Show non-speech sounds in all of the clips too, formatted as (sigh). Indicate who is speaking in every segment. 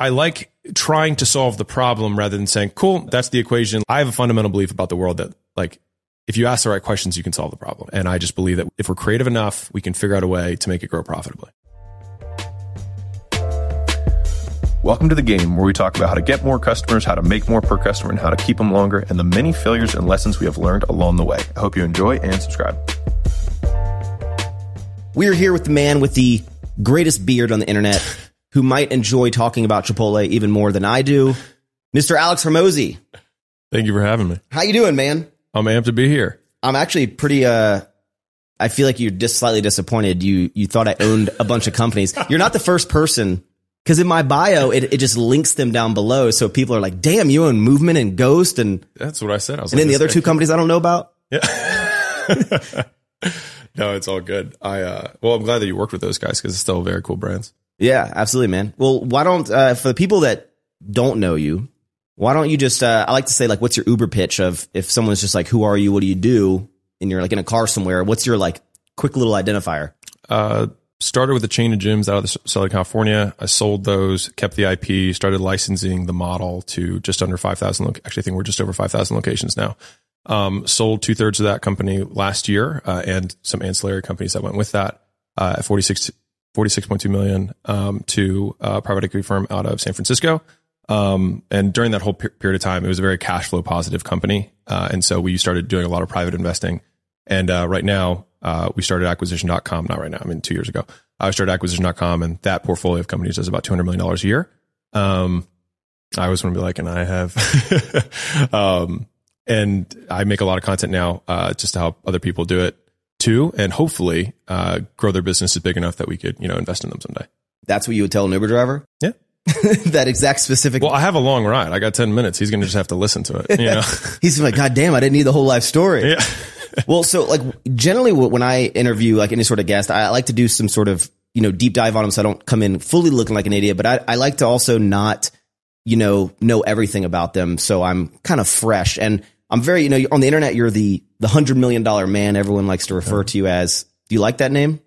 Speaker 1: I like trying to solve the problem rather than saying, cool, that's the equation. I have a fundamental belief about the world that like, if you ask the right questions, you can solve the problem. And I just believe that if we're creative enough, we can figure out a way to make it grow profitably.
Speaker 2: Welcome to the game where we talk about how to get more customers, how to make more per customer, and how to keep them longer, and the many failures and lessons we have learned along the way. I hope you enjoy and subscribe.
Speaker 3: We're here with the man with the greatest beard on the internet who might enjoy talking about Chipotle even more than I do, Mr. Alex Hormozi.
Speaker 1: Thank you for having me.
Speaker 3: How you doing, man?
Speaker 1: I'm amped to be here.
Speaker 3: I'm actually pretty uh I feel like you're just slightly disappointed. You you thought I owned a bunch of companies. (laughs) You're not the first person because in my bio it, it just links them down below, so people are like, "Damn, you own Movement and Ghost," and
Speaker 1: That's what I said. I was
Speaker 3: and
Speaker 1: like,
Speaker 3: then the other two companies I don't know about. Yeah. (laughs)
Speaker 1: no, it's all good. I, uh, well, I'm glad that you worked with those guys because it's still very cool brands.
Speaker 3: Yeah, absolutely, man. Well, why don't uh, for the people that don't know you, why don't you just? Uh, I like to say like, what's your Uber pitch of if someone's just like, "Who are you? What do you do?" and you're like in a car somewhere. What's your like quick little identifier?
Speaker 1: Uh, started with a chain of gyms out of the Southern California. I sold those, kept the IP, started licensing the model to just under 5,000. Lo- Actually, I think we're just over 5,000 locations now. Um, sold two thirds of that company last year, uh, and some ancillary companies that went with that, uh, at 46, 46.2 million, um, to a private equity firm out of San Francisco. Um, and during that whole per- period of time, it was a very cash flow positive company. Uh, and so we started doing a lot of private investing. And uh, right now, uh, we started acquisition.com. Not right now, I mean, two years ago. I started acquisition.com, and that portfolio of companies does about $200 million a year. Um, I always want to be like, and I have, (laughs) um, and I make a lot of content now uh, just to help other people do it too, and hopefully uh, grow their businesses big enough that we could, you know, invest in them someday.
Speaker 3: That's what you would tell an Uber driver.
Speaker 1: Yeah. (laughs)
Speaker 3: that exact specific.
Speaker 1: Well, I have a long ride. I got 10 minutes. He's going to just have to listen to it, you know? (laughs)
Speaker 3: He's like, God damn, I didn't need the whole life story.
Speaker 1: yeah. (laughs)
Speaker 3: well, so like generally when I interview like any sort of guest, I like to do some sort of, you know, deep dive on them so I don't come in fully looking like an idiot, but I, I like to also not, you know, know everything about them. So I'm kind of fresh and I'm very, you know, on the internet, you're the, the hundred million dollar man. Everyone likes to refer to you as, do you like that name?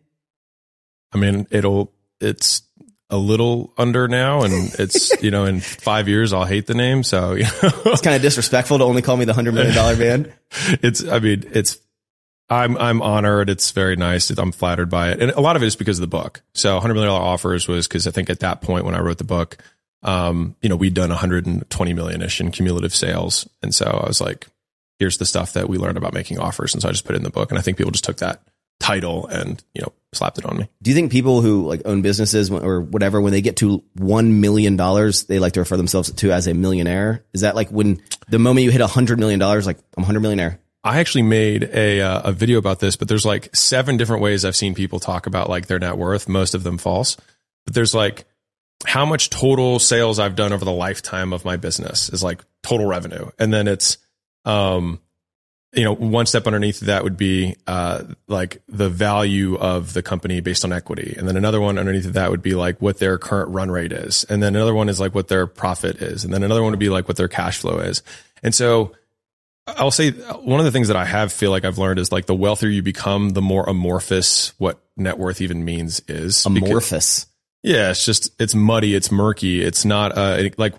Speaker 1: I mean, it'll, it's a little under now and it's, (laughs) you know, in five years, I'll hate the name. So, you know,
Speaker 3: It's kind of disrespectful to only call me the hundred million dollar man. (laughs)
Speaker 1: it's, I mean, it's, I'm, I'm honored. It's very nice. I'm flattered by it. And a lot of it is because of the book. So $100 million offers was because I think at that point when I wrote the book, um, you know, we'd done 120 million ish in cumulative sales. And so I was like, here's the stuff that we learned about making offers. And so I just put it in the book. And I think people just took that title and, you know, slapped it on me.
Speaker 3: Do you think people who like own businesses or whatever, when they get to one million dollars, they like to refer themselves to as a millionaire? Is that like when the moment you hit a hundred million dollars, like I'm a hundred millionaire?
Speaker 1: I actually made a uh, a video about this, but there's like seven different ways I've seen people talk about like their net worth. Most of them false, but there's like how much total sales I've done over the lifetime of my business is like total revenue, and then it's um you know one step underneath that would be uh like the value of the company based on equity, and then another one underneath that would be like what their current run rate is, and then another one is like what their profit is, and then another one would be like what their cash flow is, and so. I'll say one of the things that I have feel like I've learned is like the wealthier you become, the more amorphous what net worth even means is.
Speaker 3: Amorphous.
Speaker 1: Yeah, it's just it's muddy, it's murky. It's not uh like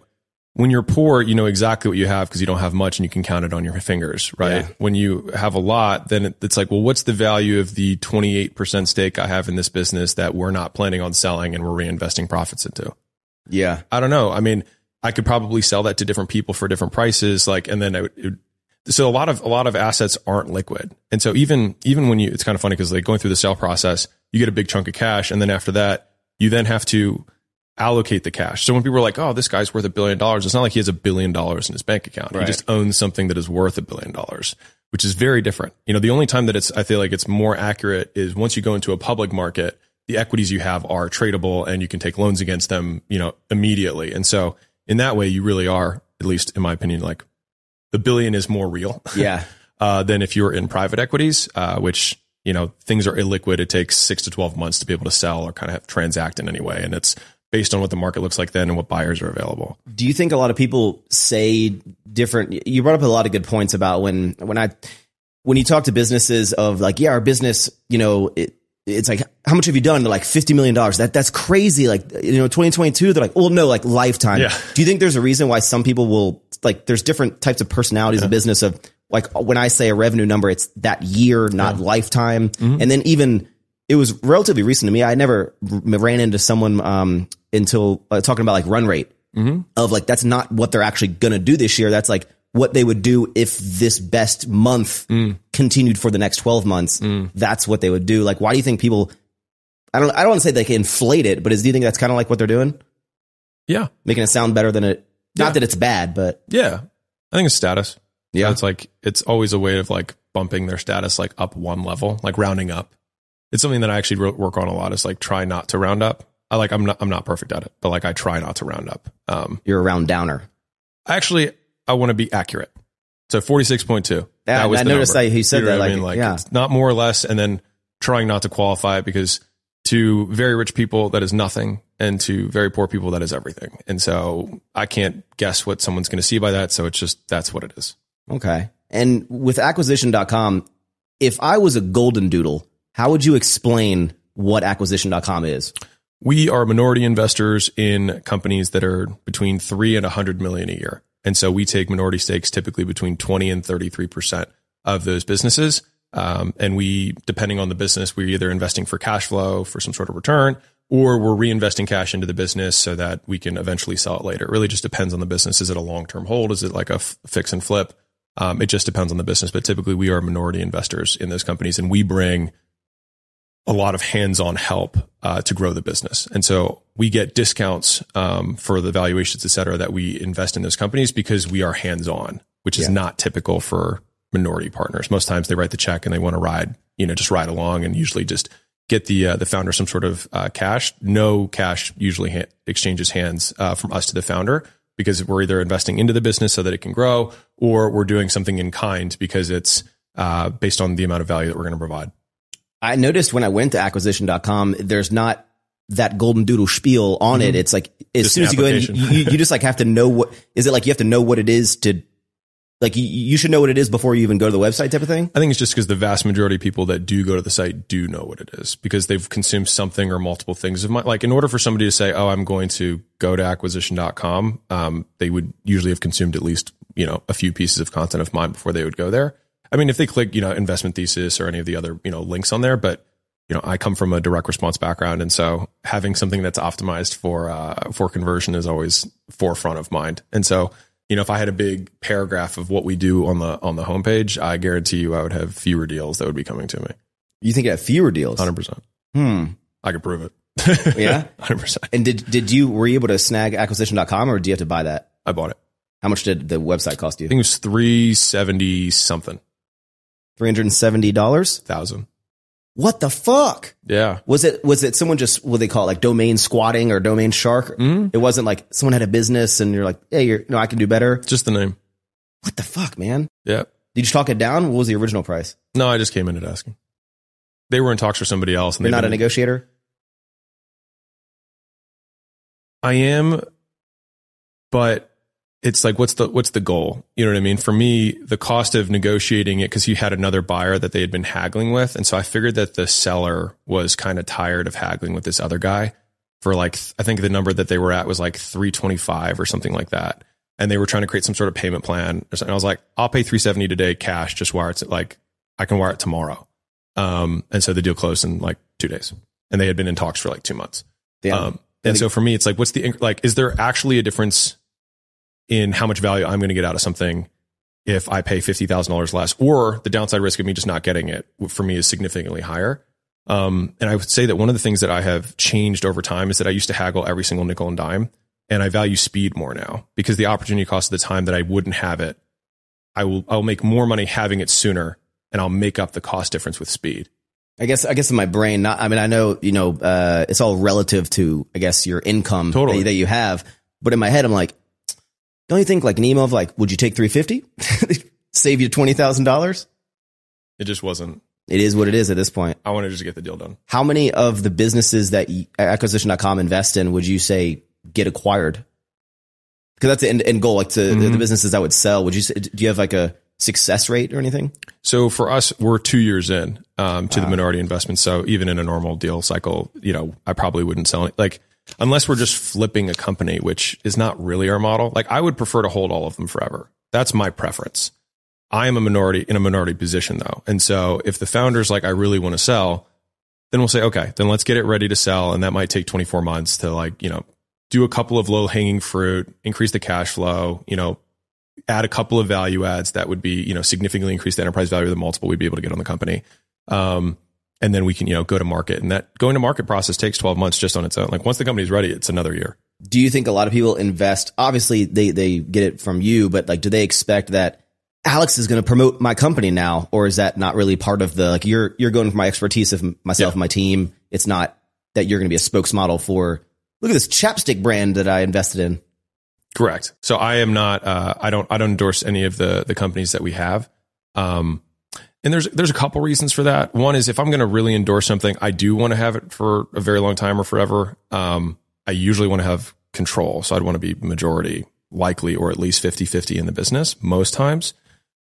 Speaker 1: when you're poor, you know exactly what you have because you don't have much and you can count it on your fingers, right?
Speaker 3: Yeah.
Speaker 1: When you have a lot, then it, it's like, well, what's the value of the 28% stake I have in this business that we're not planning on selling and we're reinvesting profits into?
Speaker 3: Yeah.
Speaker 1: I don't know. I mean, I could probably sell that to different people for different prices. Like, and then I would, it would- so a lot of, a lot of assets aren't liquid. And so even, even when you, it's kind of funny because like going through the sale process, you get a big chunk of cash. And then after that, you then have to allocate the cash. So when people are like, oh, this guy's worth a billion dollars, it's not like he has a billion dollars in his bank account.
Speaker 3: Right.
Speaker 1: He just owns something that is worth a billion dollars, which is very different. You know, the only time that it's, I feel like it's more accurate is once you go into a public market, the equities you have are tradable and you can take loans against them, you know, immediately. And so in that way, you really are, at least in my opinion, like the billion is more real
Speaker 3: Yeah. (laughs)
Speaker 1: uh, than if you're in private equities, uh, which, you know, things are illiquid. It takes six to 12 months to be able to sell or kind of have, transact in any way. And it's based on what the market looks like then and what buyers are available.
Speaker 3: Do you think a lot of people say different? You brought up a lot of good points about when when I when you talk to businesses of like, yeah, our business, you know, it, it's like, how much have you done? They're like $50 million. That, that's crazy. Like, you know, 2022, they're like, well, no, like lifetime.
Speaker 1: Yeah.
Speaker 3: Do you think there's a reason why some people will, like, there's different types of personalities in business of, like, when I say a revenue number, it's that year, not lifetime. And then even, it was relatively recent to me. I never ran into someone, um, until uh, talking about like run rate of like, that's not what they're actually going to do this year. That's like, what they would do if this best month continued for the next 12 months. That's what they would do. Like, why do you think people, I don't, I don't want to say they can inflate it, but is, do you think that's kind of like what they're doing?
Speaker 1: Yeah.
Speaker 3: Making it sound better than it,
Speaker 1: Yeah.
Speaker 3: not that it's bad, but
Speaker 1: Yeah. I think it's status.
Speaker 3: Yeah.
Speaker 1: So it's like, it's always a way of like bumping their status like up one level, like rounding up. It's something that I actually work on a lot is like try not to round up. I like, I'm not, I'm not perfect at it, but like I try not to round up. Um,
Speaker 3: you're a round downer.
Speaker 1: actually, I want to be accurate. So 46.2.
Speaker 3: Yeah, I
Speaker 1: the
Speaker 3: noticed
Speaker 1: number.
Speaker 3: that he said
Speaker 1: You know
Speaker 3: that,
Speaker 1: what I
Speaker 3: like,
Speaker 1: mean? Like,
Speaker 3: yeah.
Speaker 1: not more or less, and then trying not to qualify it because to very rich people, that is nothing. And to very poor people, that is everything. And so I can't guess what someone's going to see by that. So it's just, that's what it is.
Speaker 3: Okay. And with acquisition.com, if I was a golden doodle, how would you explain what acquisition.com is?
Speaker 1: We are minority investors in companies that are between three and 100 million a year. And so we take minority stakes typically between 20 and 33% of those businesses. Um, and we, depending on the business, we're either investing for cash flow for some sort of return, or we're reinvesting cash into the business so that we can eventually sell it later. It really just depends on the business. Is it a long term hold? Is it like a f- fix and flip? Um, it just depends on the business. But typically, we are minority investors in those companies, and we bring a lot of hands-on help uh, to grow the business. And so we get discounts um, for the valuations, et cetera, that we invest in those companies because we are hands-on, which is
Speaker 3: Yeah.
Speaker 1: not typical for minority partners. Most times they write the check and they want to ride, you know, just ride along and usually just get the uh, the founder some sort of uh, cash. No cash usually ha- exchanges hands uh, from us to the founder because we're either investing into the business so that it can grow, or we're doing something in kind because it's uh, based on the amount of value that we're going to provide.
Speaker 3: I noticed when I went to acquisition.com, there's not that golden doodle spiel on it. It's like as
Speaker 1: Just
Speaker 3: soon as you go in, you, you just like have to know what is it like you have to know what it is to like you, you should know what it is before you even go to the website type of thing.
Speaker 1: I think it's just because the vast majority of people that do go to the site do know what it is because they've consumed something or multiple things of my, like in order for somebody to say, Oh, I'm going to go to acquisition.com. Um, they would usually have consumed at least, you know, a few pieces of content of mine before they would go there. I mean, if they click, you know, investment thesis or any of the other, you know, links on there, but you know, I come from a direct response background. And so having something that's optimized for, uh, for conversion is always forefront of mind. And so, you know, if I had a big paragraph of what we do on the on the homepage, I guarantee you I would have fewer deals that would be coming to me.
Speaker 3: You think I have fewer deals?
Speaker 1: 100%.
Speaker 3: Hmm.
Speaker 1: I could prove it.
Speaker 3: yeah. (laughs)
Speaker 1: 100%.
Speaker 3: And did did you were you able to snag acquisition.com or do you have to buy that?
Speaker 1: I bought it.
Speaker 3: How much did the website cost you?
Speaker 1: I think it was 370 something.
Speaker 3: $370?
Speaker 1: 1000.
Speaker 3: What the fuck?
Speaker 1: Yeah.
Speaker 3: Was it was it someone just what they call it like domain squatting or domain shark?
Speaker 1: Mhm.
Speaker 3: It wasn't like someone had a business and you're like, hey, you're no, I can do better.
Speaker 1: Just the name.
Speaker 3: What the fuck, man?
Speaker 1: Yeah.
Speaker 3: Did you talk it down? What was the original price?
Speaker 1: No, I just came in at asking. They were in talks for somebody else. And
Speaker 3: You're not a negotiator.
Speaker 1: I am, but it's like, what's the, what's the goal? You know what I mean? For me, the cost of negotiating it, cause you had another buyer that they had been haggling with. And so I figured that the seller was kind of tired of haggling with this other guy for like, I think the number that they were at was like 325 or something like that. And they were trying to create some sort of payment plan or something. I was like, I'll pay 370 today cash, just wire it. Like I can wire it tomorrow. Um, and so the deal closed in like two days and they had been in talks for like two months.
Speaker 3: Yeah.
Speaker 1: Um, and so for me, it's like, what's the, like, is there actually a difference in how much value I'm going to get out of something if I pay $50,000 less or the downside risk of me just not getting it for me is significantly higher? Um, and I would say that one of the things that I have changed over time is that I used to haggle every single nickel and dime and I value speed more now because the opportunity cost of the time that I wouldn't have it, I will, I'll make more money having it sooner and I'll make up the cost difference with speed.
Speaker 3: I guess I guess in my brain, not I mean I know, you know, uh it's all relative to I guess your income
Speaker 1: Totally.
Speaker 3: that, that you have. But in my head I'm like, don't you think like an email of like, would you take three fifty? (laughs) Save you twenty thousand dollars?
Speaker 1: It just wasn't,
Speaker 3: It is what it is at this point.
Speaker 1: I wanted to just get the deal done.
Speaker 3: How many of the businesses that acquisition.com invest in would you say get acquired? Because that's the end, end goal, like to the,
Speaker 1: Mhm.
Speaker 3: the businesses that would sell. Would you say, do you have like a success rate or anything?
Speaker 1: So for us, we're two years in um, to the minority investment. So even in a normal deal cycle, you know, I probably wouldn't sell it. Like unless we're just flipping a company, which is not really our model. Like I would prefer to hold all of them forever. That's my preference. I am a minority in a minority position though. And so if the founder's like, I really want to sell, then we'll say, okay, then let's get it ready to sell. And that might take 24 months to like, you know, do a couple of low hanging fruit, increase the cash flow, you know, add a couple of value adds that would be, you know, significantly increase the enterprise value of the multiple we'd be able to get on the company. Um, and then we can, you know, go to market. And that going to market process takes 12 months just on its own. Like once the company's ready, it's another year.
Speaker 3: Do you think a lot of people invest? Obviously, they they get it from you, but like, do they expect that Alex is going to promote my company now, or is that not really part of the like you're you're going for my expertise of myself
Speaker 1: Yeah.
Speaker 3: and my team? It's not that you're going to be a spokesmodel for. Look at this chapstick brand that I invested in.
Speaker 1: Correct. So I am not. Uh, I don't. I don't endorse any of the the companies that we have. Um, and there's there's a couple reasons for that. One is if I'm going to really endorse something, I do want to have it for a very long time or forever. Um, I usually want to have control, so I'd want to be majority likely or at least 50-50 in the business most times.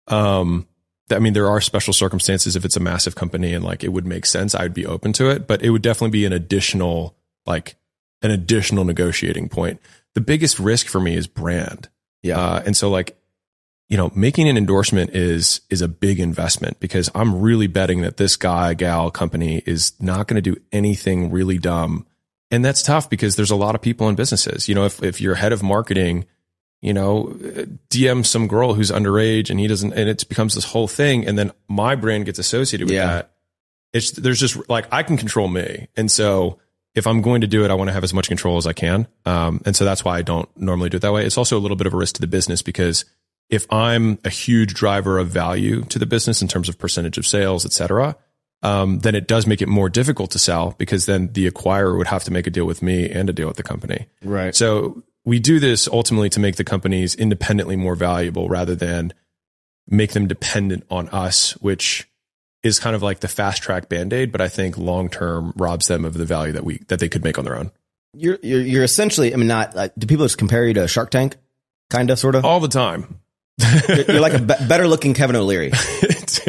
Speaker 1: Um, I mean, there are special circumstances if it's a massive company and like it would make sense. I'd be open to it, but it would definitely be an additional like an additional negotiating point. The biggest risk for me is brand.
Speaker 3: Yeah.
Speaker 1: Uh, and so like, you know, making an endorsement is, is a big investment because I'm really betting that this guy, gal company is not going to do anything really dumb. And that's tough because there's a lot of people in businesses. You know, if, if you're head of marketing, you know, DM some girl who's underage and he doesn't, and it becomes this whole thing. And then my brand gets associated with
Speaker 3: Yeah.
Speaker 1: that. It's, there's just like, I can control me. And so if I'm going to do it, I want to have as much control as I can. Um, and so that's why I don't normally do it that way. It's also a little bit of a risk to the business because if I'm a huge driver of value to the business in terms of percentage of sales, et cetera, um, then it does make it more difficult to sell because then the acquirer would have to make a deal with me and a deal with the company.
Speaker 3: Right.
Speaker 1: So we do this ultimately to make the companies independently more valuable rather than make them dependent on us, which is kind of like the fast track band aid, but I think long term robs them of the value that we that they could make on their own.
Speaker 3: You're you're, you're essentially. I mean, not. Like, do people just compare you to Shark Tank? Kind of, sort of.
Speaker 1: All the time.
Speaker 3: You're, you're like a be- better looking Kevin O'Leary, (laughs)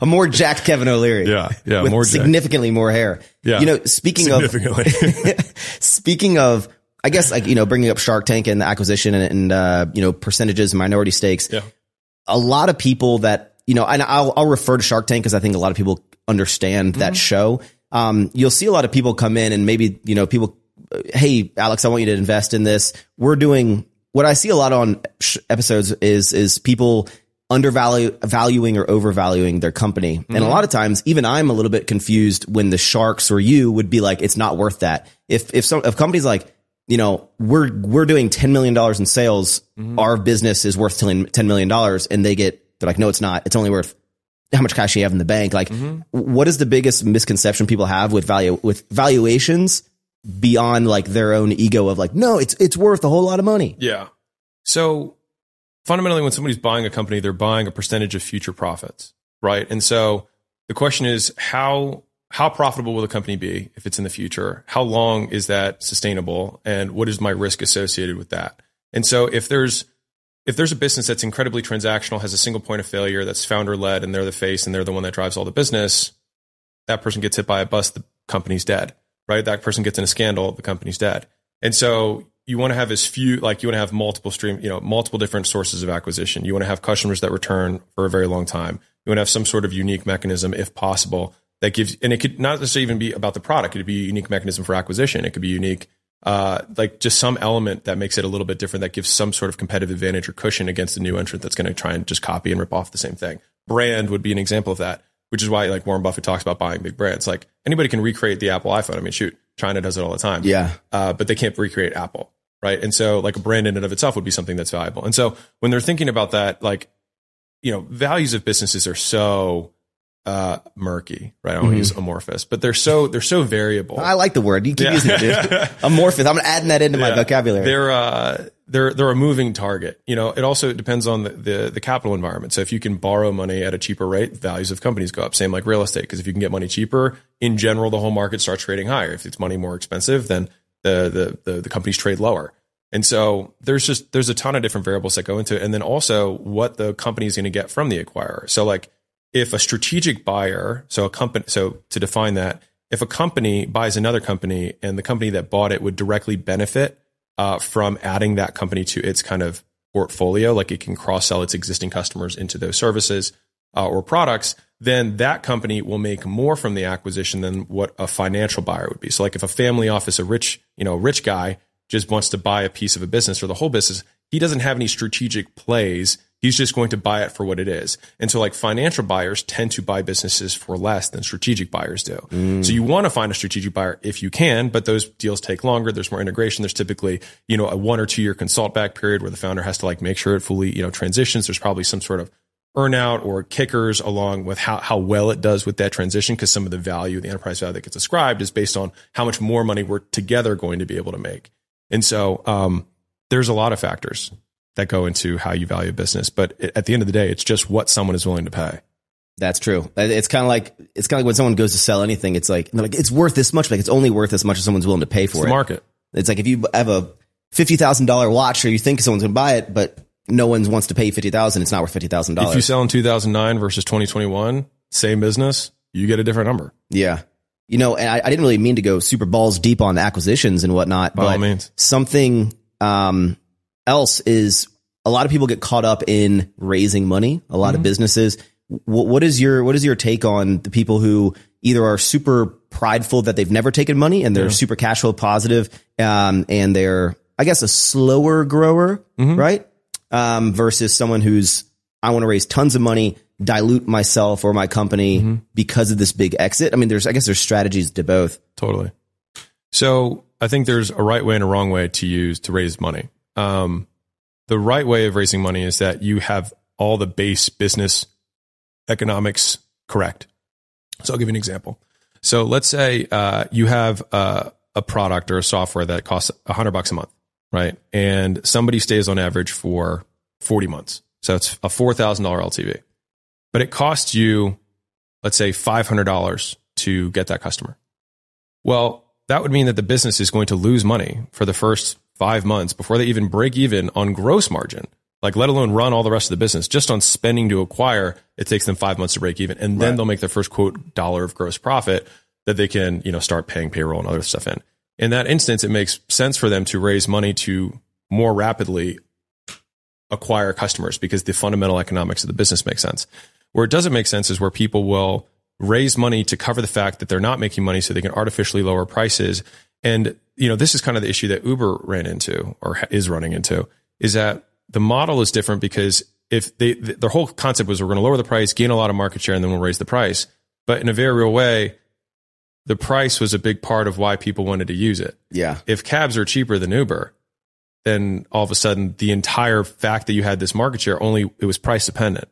Speaker 3: a more jacked Kevin O'Leary.
Speaker 1: Yeah, yeah,
Speaker 3: with
Speaker 1: more jacked.
Speaker 3: significantly more hair.
Speaker 1: Yeah.
Speaker 3: You know, speaking of (laughs) speaking of, I guess like you know, bringing up Shark Tank and the acquisition and, and uh, you know percentages, and minority stakes.
Speaker 1: Yeah.
Speaker 3: A lot of people that you know, and I'll I'll refer to Shark Tank because I think a lot of people understand that show. Um, you'll see a lot of people come in and maybe you know people, hey Alex, I want you to invest in this. We're doing what I see a lot on sh- episodes is is people undervalue valuing or overvaluing their company. And a mm-hmm. lot of times, even I'm a little bit confused when the sharks or you would be like, it's not worth that. If if some if companies like, you know, we're we're doing ten million dollars in sales, mm-hmm. our business is worth ten million dollars, and they get they're like, no, it's not. It's only worth how much cash you have in the bank. Like, mm-hmm. what is the biggest misconception people have with value with valuations beyond like their own ego of like, no, it's it's worth a whole lot of money.
Speaker 1: Yeah. So fundamentally, when somebody's buying a company, they're buying a percentage of future profits, right? And so the question is how how profitable will the company be if it's in the future? How long is that sustainable? And what is my risk associated with that? And so if there's if there's a business that's incredibly transactional, has a single point of failure, that's founder led, and they're the face and they're the one that drives all the business, that person gets hit by a bus, the company's dead, right? That person gets in a scandal, the company's dead. And so you want to have as few, like you want to have multiple stream, you know, multiple different sources of acquisition. You want to have customers that return for a very long time. You want to have some sort of unique mechanism, if possible, that gives, and it could not necessarily even be about the product. It could be a unique mechanism for acquisition. It could be unique, uh, like just some element that makes it a little bit different that gives some sort of competitive advantage or cushion against a new entrant that's going to try and just copy and rip off the same thing. Brand would be an example of that, which is why like Warren Buffett talks about buying big brands. Like anybody can recreate the Apple iPhone. I mean, shoot, China does it all the time
Speaker 3: Yeah.
Speaker 1: uh, but they can't recreate Apple, right? And so, like a brand in and of itself would be something that's valuable. And so, when they're thinking about that, like, you know, values of businesses are so uh, murky, right? I don't to use amorphous, but they're so they're so variable.
Speaker 3: I like the word. You keep
Speaker 1: Yeah.
Speaker 3: using it, dude. (laughs) Amorphous. I'm adding that into my vocabulary.
Speaker 1: They're uh, they're they're a moving target. You know, it also depends on the, the the capital environment. So if you can borrow money at a cheaper rate, values of companies go up. Same like real estate, because if you can get money cheaper, in general, the whole market starts trading higher. If it's money more expensive, then the the the, the companies trade lower. And so there's just there's a ton of different variables that go into it. And then also what the company is going to get from the acquirer. So like if a strategic buyer, so a company so to define that, if a company buys another company and the company that bought it would directly benefit uh, from adding that company to its kind of portfolio, like it can cross sell its existing customers into those services uh, or products, then that company will make more from the acquisition than what a financial buyer would be. So, like if a family office, a rich, you know, rich guy just wants to buy a piece of a business or the whole business, he doesn't have any strategic plays. He's just going to buy it for what it is. And so, like financial buyers tend to buy businesses for less than strategic buyers do. Mm. So, you want to find a strategic buyer if you can, but those deals take longer. There's more integration. There's typically, you know, a one or two year consult back period where the founder has to like make sure it fully, you know, transitions. There's probably some sort of earnout or kickers along with how, how well it does with that transition because some of the value, the enterprise value that gets ascribed is based on how much more money we're together going to be able to make. And so um, there's a lot of factors that go into how you value a business, but at the end of the day, it's just what someone is willing to pay.
Speaker 3: That's true. It's kind of like it's kind of like when someone goes to sell anything, it's like like it's worth this much, like it's only worth as much as someone's willing to pay for
Speaker 1: it's
Speaker 3: it.
Speaker 1: market.
Speaker 3: It's like if you have a fifty thousand dollar watch, or you think someone's going to buy it, but no one wants to pay fifty thousand. It's not worth fifty thousand dollars.
Speaker 1: If you sell in two thousand nine versus twenty twenty one, same business, you get a different number.
Speaker 3: Yeah. You know, and I, I, didn't really mean to go super balls deep on acquisitions and whatnot,
Speaker 1: By
Speaker 3: but
Speaker 1: means.
Speaker 3: something um, else is a lot of people get caught up in raising money. A lot mm-hmm. of businesses. W- what is your what is your take on the people who either are super prideful that they've never taken money and they're yeah. super cash flow positive, um, and they're I guess a slower grower, mm-hmm. right? um, versus someone who's I want to raise tons of money, dilute myself or my company mm-hmm. because of this big exit. I mean, there's I guess there's strategies to both.
Speaker 1: Totally. So I think there's a right way and a wrong way to use to raise money. Um, the right way of raising money is that you have all the base business economics correct. So I'll give you an example. So let's say uh, you have a product or a software that costs a hundred bucks a month right? And somebody stays on average for 40 months. So it's a $4,000 LTV. But it costs you, let's say, $500 to get that customer. Well, that would mean that the business is going to lose money for the first five months before they even break even on gross margin. Like, let alone run all the rest of the business. Just on spending to acquire, it takes them five months to break even. And then right. they'll make their first quote dollar of gross profit that they can, you know, start paying payroll and other stuff in in that instance, it makes sense for them to raise money to more rapidly acquire customers because the fundamental economics of the business makes sense. Where it doesn't make sense is where people will raise money to cover the fact that they're not making money so they can artificially lower prices. And, you know, this is kind of the issue that Uber ran into or is running into is that the model is different because if they, their whole concept was we're going to lower the price, gain a lot of market share, and then we'll raise the price. But in a very real way, the price was a big part of why people wanted to use it.
Speaker 3: Yeah.
Speaker 1: If cabs are cheaper than Uber, then all of a sudden the entire fact that you had this market share only it was price dependent.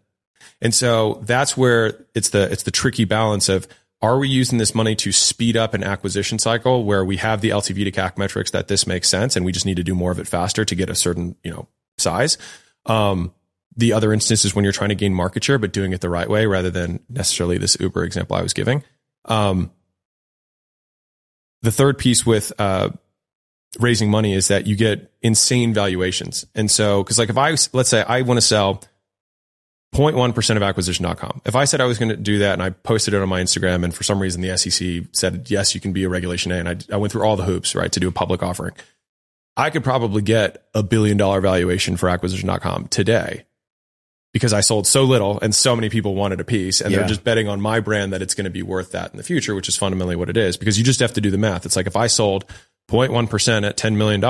Speaker 1: And so that's where it's the it's the tricky balance of are we using this money to speed up an acquisition cycle where we have the LTV to CAC metrics that this makes sense and we just need to do more of it faster to get a certain, you know, size. Um, the other instance is when you're trying to gain market share, but doing it the right way rather than necessarily this Uber example I was giving. Um, the third piece with uh, raising money is that you get insane valuations. And so, because like if I, let's say I want to sell 0.1% of acquisition.com. If I said I was going to do that and I posted it on my Instagram and for some reason the SEC said, yes, you can be a regulation A and I, I went through all the hoops, right, to do a public offering, I could probably get a billion dollar valuation for acquisition.com today because I sold so little and so many people wanted a piece and yeah. they're just betting on my brand that it's going to be worth that in the future, which is fundamentally what it is because you just have to do the math. It's like if I sold 0.1% at $10 million,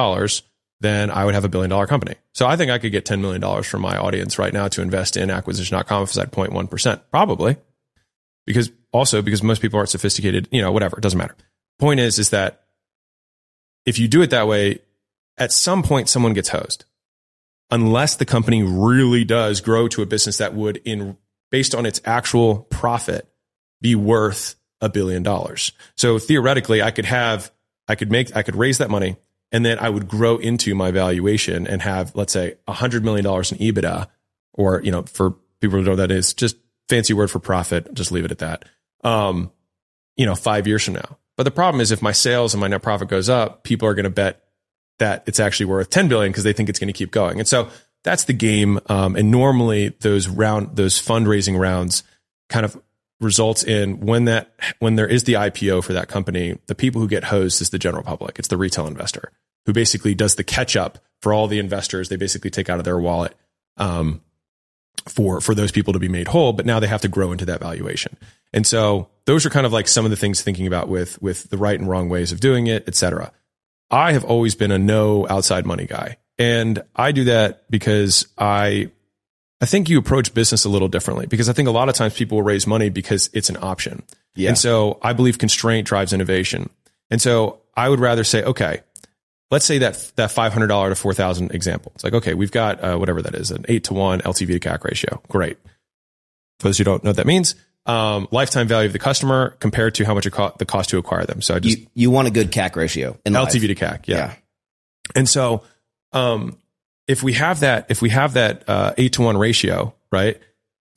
Speaker 1: then I would have a billion dollar company. So I think I could get $10 million from my audience right now to invest in acquisition.com if it's at 0.1%. Probably. Because also because most people aren't sophisticated, you know, whatever, it doesn't matter. Point is, is that if you do it that way, at some point someone gets hosed unless the company really does grow to a business that would in based on its actual profit be worth a billion dollars. So theoretically I could have I could make I could raise that money and then I would grow into my valuation and have let's say a hundred million dollars in EBITDA or you know for people who know that is just fancy word for profit just leave it at that um you know 5 years from now but the problem is if my sales and my net profit goes up people are going to bet that it's actually worth 10 billion because they think it's going to keep going. And so that's the game. Um, and normally those round, those fundraising rounds kind of results in when that, when there is the IPO for that company, the people who get hosed is the general public. It's the retail investor who basically does the catch up for all the investors. They basically take out of their wallet. Um, for for those people to be made whole but now they have to grow into that valuation and so those are kind of like some of the things thinking about with with the right and wrong ways of doing it etc i have always been a no outside money guy and i do that because i i think you approach business a little differently because i think a lot of times people will raise money because it's an option
Speaker 3: Yeah.
Speaker 1: and so i believe constraint drives innovation and so i would rather say okay let's say that that five hundred dollar to four thousand example. It's like okay, we've got uh, whatever that is, an eight to one LTV to CAC ratio. Great. For those who don't know what that means, um, lifetime value of the customer compared to how much it co- the cost to acquire them. So I just
Speaker 3: you, you want a good CAC ratio in life.
Speaker 1: LTV to CAC, yeah.
Speaker 3: Yeah.
Speaker 1: And so, um, if we have that, if we have that uh, eight to one ratio, right?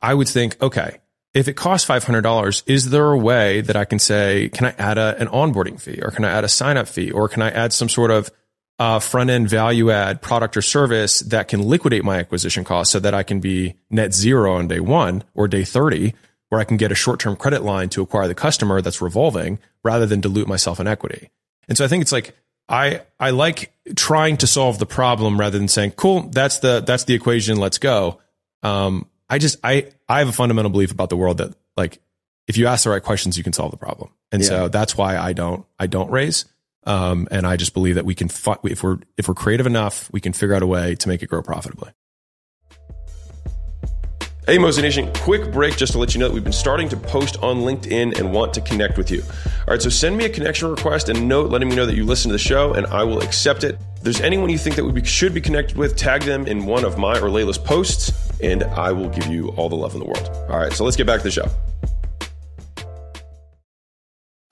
Speaker 1: I would think, okay, if it costs five hundred dollars, is there a way that I can say, can I add a, an onboarding fee, or can I add a sign up fee, or can I add some sort of uh, front end value add product or service that can liquidate my acquisition cost so that I can be net zero on day one or day 30, where I can get a short term credit line to acquire the customer that's revolving rather than dilute myself in equity. And so I think it's like, I, I like trying to solve the problem rather than saying, cool, that's the, that's the equation. Let's go. Um, I just, I, I have a fundamental belief about the world that like, if you ask the right questions, you can solve the problem. And
Speaker 3: Yeah.
Speaker 1: so that's why I don't, I don't raise. Um, and I just believe that we can, fu- if we're if we're creative enough, we can figure out a way to make it grow profitably. Hey, Mosey Nation, quick break just to let you know that we've been starting to post on LinkedIn and want to connect with you. All right, so send me a connection request and note letting me know that you listen to the show, and I will accept it. If there's anyone you think that we should be connected with, tag them in one of my or Leila's posts, and I will give you all the love in the world. All right, so let's get back to the show.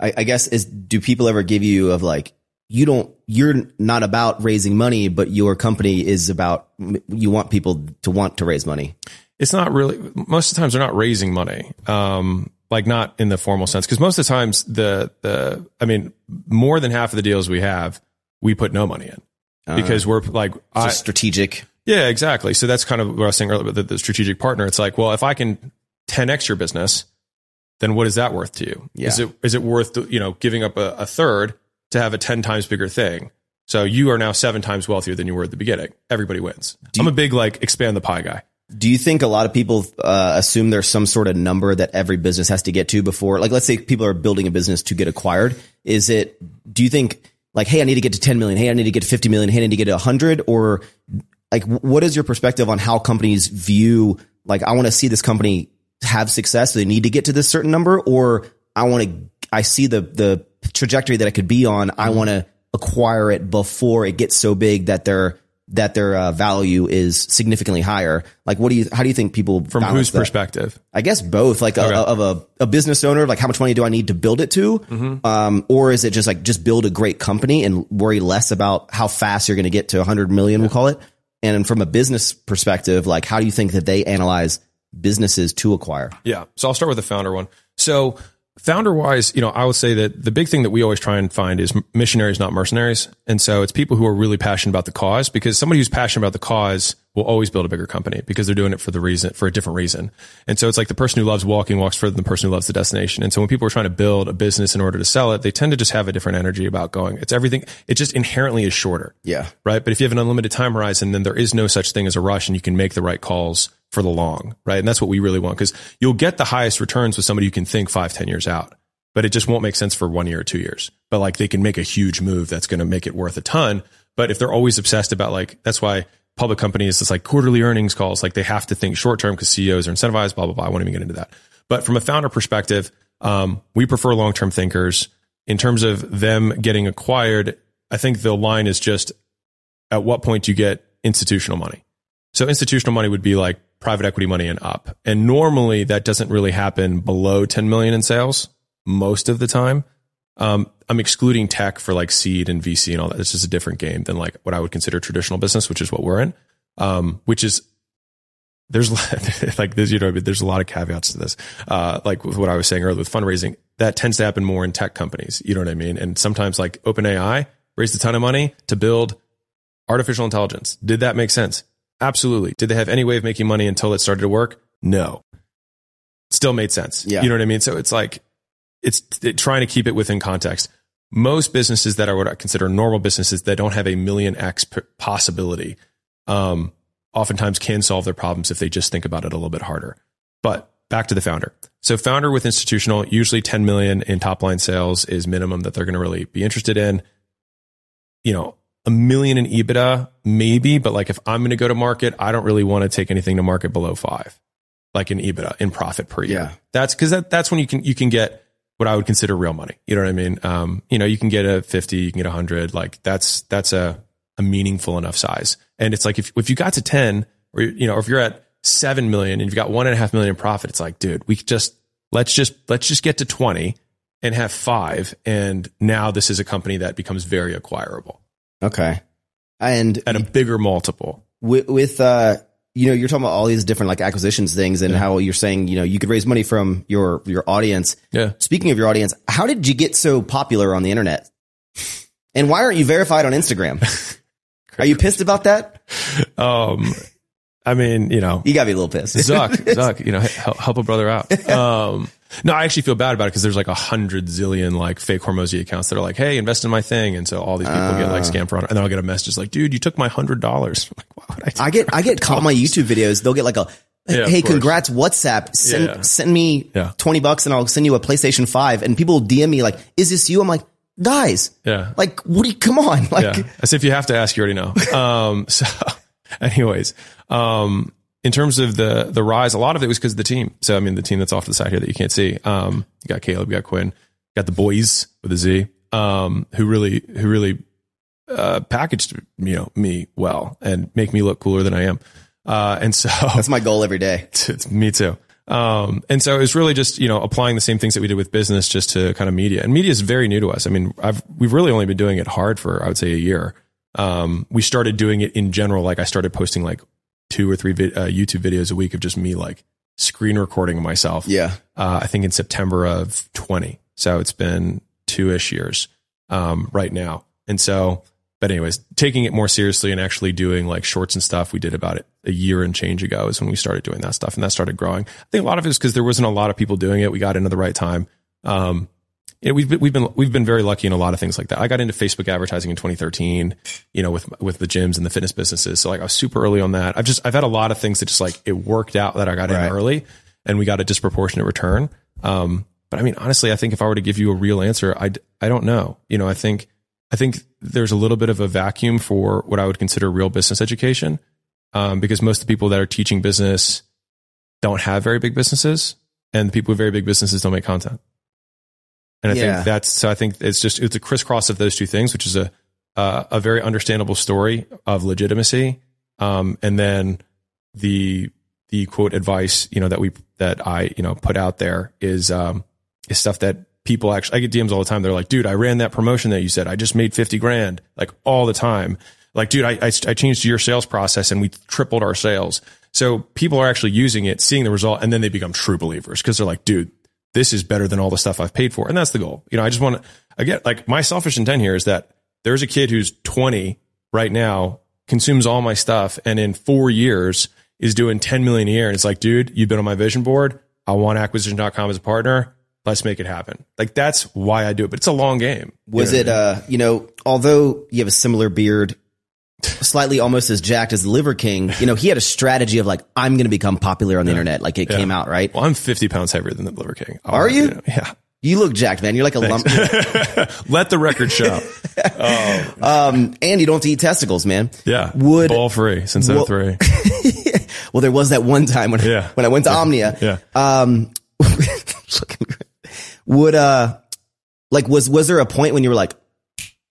Speaker 3: I, I guess is do people ever give you of like you don't you're not about raising money, but your company is about you want people to want to raise money.
Speaker 1: it's not really most of the times they're not raising money um like not in the formal sense because most of the times the the i mean more than half of the deals we have we put no money in because we're like I,
Speaker 3: strategic.
Speaker 1: yeah exactly so that's kind of what i was saying earlier with the, the strategic partner it's like well if i can 10x your business then what is that worth to you is it is it worth you know giving up a, a third to have a 10 times bigger thing so you are now seven times wealthier than you were at the beginning everybody wins i'm a big like expand the pie guy
Speaker 3: Do you think a lot of people uh, assume there's some sort of number that every business has to get to before? Like, let's say people are building a business to get acquired. Is it? Do you think like, hey, I need to get to 10 million. Hey, I need to get to 50 million. Hey, I need to get to 100. Or like, what is your perspective on how companies view? Like, I want to see this company have success. They need to get to this certain number, or I want to. I see the the trajectory that it could be on. I want to acquire it before it gets so big that they're that their uh, value is significantly higher. Like, what do you? How do you think people
Speaker 1: from whose
Speaker 3: that?
Speaker 1: perspective
Speaker 3: I guess both. Like a, of a, a business owner, like how much money do I need to build it to,
Speaker 1: Mm-hmm.
Speaker 3: um, or is it just like just build a great company and worry less about how fast you're going to get to 100 million? We'll call it. And from a business perspective, like how do you think that they analyze businesses to acquire?
Speaker 1: Yeah. So I'll start with the founder one. So founder wise, you know, I would say that the big thing that we always try and find is missionaries, not mercenaries. And so it's people who are really passionate about the cause because somebody who's passionate about the cause will always build a bigger company because they're doing it for the reason, for a different reason. And so it's like the person who loves walking walks further than the person who loves the destination. And so when people are trying to build a business in order to sell it, they tend to just have a different energy about going. It's everything. It just inherently is shorter
Speaker 3: Yeah.
Speaker 1: right? But if you have an unlimited time horizon, then there is no such thing as a rush and you can make the right calls for the long, right? And that's what we really want because you'll get the highest returns with somebody who can think five, ten years out, but it just won't make sense for one year or two years. But like they can make a huge move that's going to make it worth a ton. But if they're always obsessed about like, that's why public companies, it's like quarterly earnings calls, like they have to think short term because CEOs are incentivized, blah, blah, blah. I won't even get into that. But from a founder perspective, um, we prefer long term thinkers. In terms of them getting acquired, I think the line is just at what point do you get institutional money? So institutional money would be like private equity money and up. And normally that doesn't really happen below 10 million in sales most of the time. Um, I'm excluding tech for like seed and VC and all that. It's just a different game than like what I would consider traditional business, which is what we're in. Um, which is there's (laughs) like there's you know there's a lot of caveats to this. Uh, like with what I was saying earlier with fundraising, that tends to happen more in tech companies. You know what I mean? And sometimes like OpenAI raised a ton of money to build Artificial intelligence. Did that make sense? Absolutely. Did they have any way of making money until it started to work? No. Still made sense.
Speaker 3: Yeah.
Speaker 1: You know what I mean? So it's like, it's it, trying to keep it within context. Most businesses that are what I consider normal businesses that don't have a million X p- possibility, um, oftentimes can solve their problems if they just think about it a little bit harder. But back to the founder. So founder with institutional, usually 10 million in top line sales is minimum that they're going to really be interested in. You know, a million in EBITDA, maybe, but like if I'm going to go to market, I don't really want to take anything to market below five, like in EBITDA in profit per year.
Speaker 3: Yeah.
Speaker 1: That's because that, that's when you can, you can get what I would consider real money. You know what I mean? Um, you know, you can get a 50, you can get a hundred, like that's, that's a, a meaningful enough size. And it's like, if, if you got to 10 or, you know, if you're at 7 million and you've got one and a half million in profit, it's like, dude, we just, let's just, let's just get to 20 and have five. And now this is a company that becomes very acquirable
Speaker 3: Okay. And
Speaker 1: at a bigger multiple.
Speaker 3: with, with uh, you know, you're talking about all these different like acquisitions things and how you're saying, you know, you could raise money from your your audience.
Speaker 1: Yeah.
Speaker 3: Speaking of your audience, how did you get so popular on the internet? And why aren't you verified on Instagram? (laughs) Are you pissed about that?
Speaker 1: Um, I mean, you know,
Speaker 3: You gotta be a little pissed.
Speaker 1: Zuck, (laughs) Zuck, you know, help, help a brother out. (laughs) Um, no, I actually feel bad about it because there's like a hundred zillion like fake Hormozi accounts that are like, Hey, invest in my thing. And so all these people get like scam fraud and then I'll get a message like, dude, you took my hundred dollars. (laughs) Like, why would I? do
Speaker 3: I get I get caught on my YouTube videos. They'll get like a
Speaker 1: Yeah,
Speaker 3: hey, congrats, WhatsApp. Send
Speaker 1: Yeah.
Speaker 3: send me
Speaker 1: Yeah.
Speaker 3: twenty bucks and I'll send you a PlayStation Five. And people DM me like, is this you? I'm like, guys,
Speaker 1: Yeah.
Speaker 3: like what do you come on? (laughs) Like.
Speaker 1: As if you have to ask, you already know. (laughs) Um, so anyways, um, in terms of the, the rise, a lot of it was because of the team. So, I mean, the team that's off to the side here that you can't see, um, you got Caleb, you got Quinn, got the boys with a Z, um, who really, who really, uh, packaged, you know, me well and make me look cooler than I am. Uh, and so (laughs)
Speaker 3: that's my goal every day.
Speaker 1: it's me too. Um, and so it was really just, you know, applying the same things that we did with business just to kind of media and media is very new to us. I mean, I've, we've really only been doing it hard for, I would say a year. Um, we started doing it in general. Like I started posting like two or three vid- uh, YouTube videos a week of just me like screen recording myself.
Speaker 3: Yeah.
Speaker 1: Uh, I think in September of 20. So it's been two ish years, um, right now. And so, but anyways, taking it more seriously and actually doing like shorts and stuff, we did about it a year and change ago is when we started doing that stuff and that started growing. I think a lot of it is because there wasn't a lot of people doing it. We got into the right time. Um, yeah, we've been, we've been we've been very lucky in a lot of things like that. I got into Facebook advertising in 2013, you know, with with the gyms and the fitness businesses. So like I was super early on that. I've just I've had a lot of things that just like it worked out that I got
Speaker 3: Right.
Speaker 1: in early and we got a disproportionate return. Um, but I mean, honestly, I think if I were to give you a real answer, I I don't know. You know, I think I think there's a little bit of a vacuum for what I would consider real business education, um, because most of the people that are teaching business don't have very big businesses, and the people with very big businesses don't make content. And I
Speaker 3: Yeah.
Speaker 1: think that's so. I think it's just it's a crisscross of those two things, which is a uh, a very understandable story of legitimacy, um, and then the the quote advice you know that we that I you know put out there is um, is stuff that people actually I get DMs all the time. They're like, dude, I ran that promotion that you said. I just made 50 grand like all the time. Like, dude, I, I, I changed your sales process and we tripled our sales. So people are actually using it, seeing the result, and then they become true believers because they're like, dude, this is better than all the stuff I've paid for. And that's the goal. You know, I just want to, again, like my selfish intent here is that there's a kid who's 20 right now, consumes all my stuff, and in four years is doing 10 million a year. And it's like, dude, you've been on my vision board. I want acquisition.com as a partner. Let's make it happen. Like that's why I do it, but it's a long game. You
Speaker 3: Was
Speaker 1: know
Speaker 3: it,
Speaker 1: I mean?
Speaker 3: uh, you know, although you have a similar beard, slightly almost as jacked as the Liver King, you know, he had a strategy of like, I'm going to become popular on the internet. Like it came out, right?
Speaker 1: well, I'm 50 pounds heavier than the Liver King. I'll
Speaker 3: Are
Speaker 1: have
Speaker 3: you?
Speaker 1: know. Yeah.
Speaker 3: You look jacked, man. You're like a lump. (laughs)
Speaker 1: Let the record show. (laughs)
Speaker 3: Um, and you don't have to eat testicles, man.
Speaker 1: Yeah.
Speaker 3: Would-
Speaker 1: ball free since
Speaker 3: Well-
Speaker 1: 03. (laughs)
Speaker 3: Well, there was that one time when,
Speaker 1: Yeah.
Speaker 3: when I went to Omnia.
Speaker 1: Yeah.
Speaker 3: Um, would, uh, like, was, was there a point when you were like,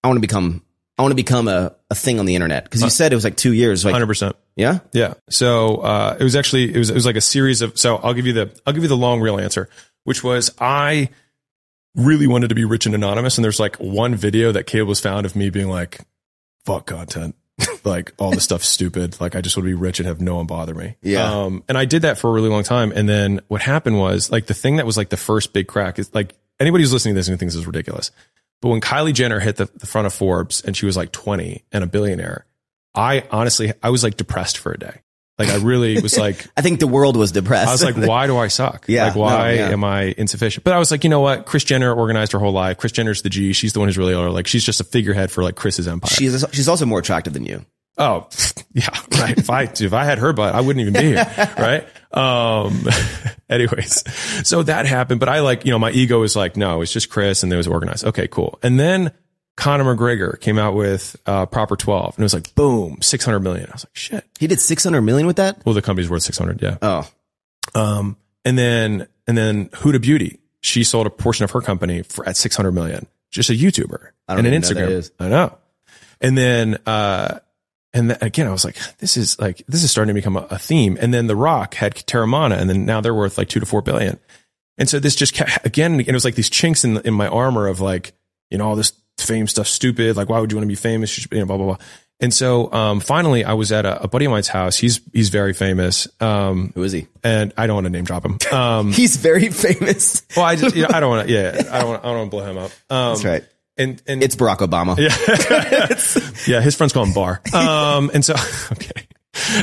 Speaker 3: I want to become, I want to become a, a thing on the internet? Cause you said it was like two years. Like,
Speaker 1: 100%.
Speaker 3: yeah.
Speaker 1: Yeah. So uh, it was actually it was it was like a series of. So I'll give you the I'll give you the long real answer, which was I really wanted to be rich and anonymous, and there's like one video that Caleb was found of me being like, "Fuck content." (laughs) like all this stuff's stupid. Like I just want to be rich and have no one bother me.
Speaker 3: Yeah.
Speaker 1: Um, and I did that for a really long time. And then what happened was like the thing that was like the first big crack is like anybody who's listening to this and thinks this is ridiculous. But when Kylie Jenner hit the, the front of Forbes and she was like 20 and a billionaire, I honestly, I was like depressed for a day. Like I really was like, (laughs)
Speaker 3: I think the world was depressed.
Speaker 1: I was like, why do I suck?
Speaker 3: Yeah,
Speaker 1: Like, why
Speaker 3: no, yeah.
Speaker 1: am I insufficient? But I was like, you know what? Kris Jenner organized her whole life. Kris Jenner's the G. She's the one who's really older. like, she's just a figurehead for like Kris's empire.
Speaker 3: she's she's also more attractive than you.
Speaker 1: Oh, (laughs) yeah, right. If I if I had her butt, I wouldn't even be here, (laughs) right? Um, (laughs) anyways, so that happened, but I like you know my ego was like, no, it's just Kris, and it was organized. Okay, cool. And then Conor McGregor came out with uh, Proper Twelve, and it was like, boom, six hundred million. I was like, shit.
Speaker 3: He did 600 million with that?
Speaker 1: Well, the company's worth six hundred, yeah.
Speaker 3: Oh.
Speaker 1: Um, and then and then Huda Beauty, she sold a portion of her company for at six hundred million. Just a YouTuber
Speaker 3: I don't
Speaker 1: and an
Speaker 3: even know who that
Speaker 1: Instagram.
Speaker 3: is.
Speaker 1: I know. And then uh, and then again, I was like, this is like this is starting to become a, a theme. And then The Rock had Teremana, and then now they're worth like two to four billion. And so this just kept, again, it was like these chinks in in my armor of like, you know, all this fame stuff, stupid. Like, why would you want to be famous? You know, blah blah blah. And so um, finally, I was at a, a buddy of mine's house. He's he's very famous. Um,
Speaker 3: Who is he?
Speaker 1: and I don't want to name drop him. Um, (laughs)
Speaker 3: He's very famous.
Speaker 1: well, I just, you know, I don't want to, yeah, I don't want, (laughs) I don't want to blow him up. Um,
Speaker 3: That's right.
Speaker 1: And, and
Speaker 3: It's Barack Obama.
Speaker 1: yeah, (laughs) yeah. his friends call him Bar. (laughs) Um, and so, (laughs) okay.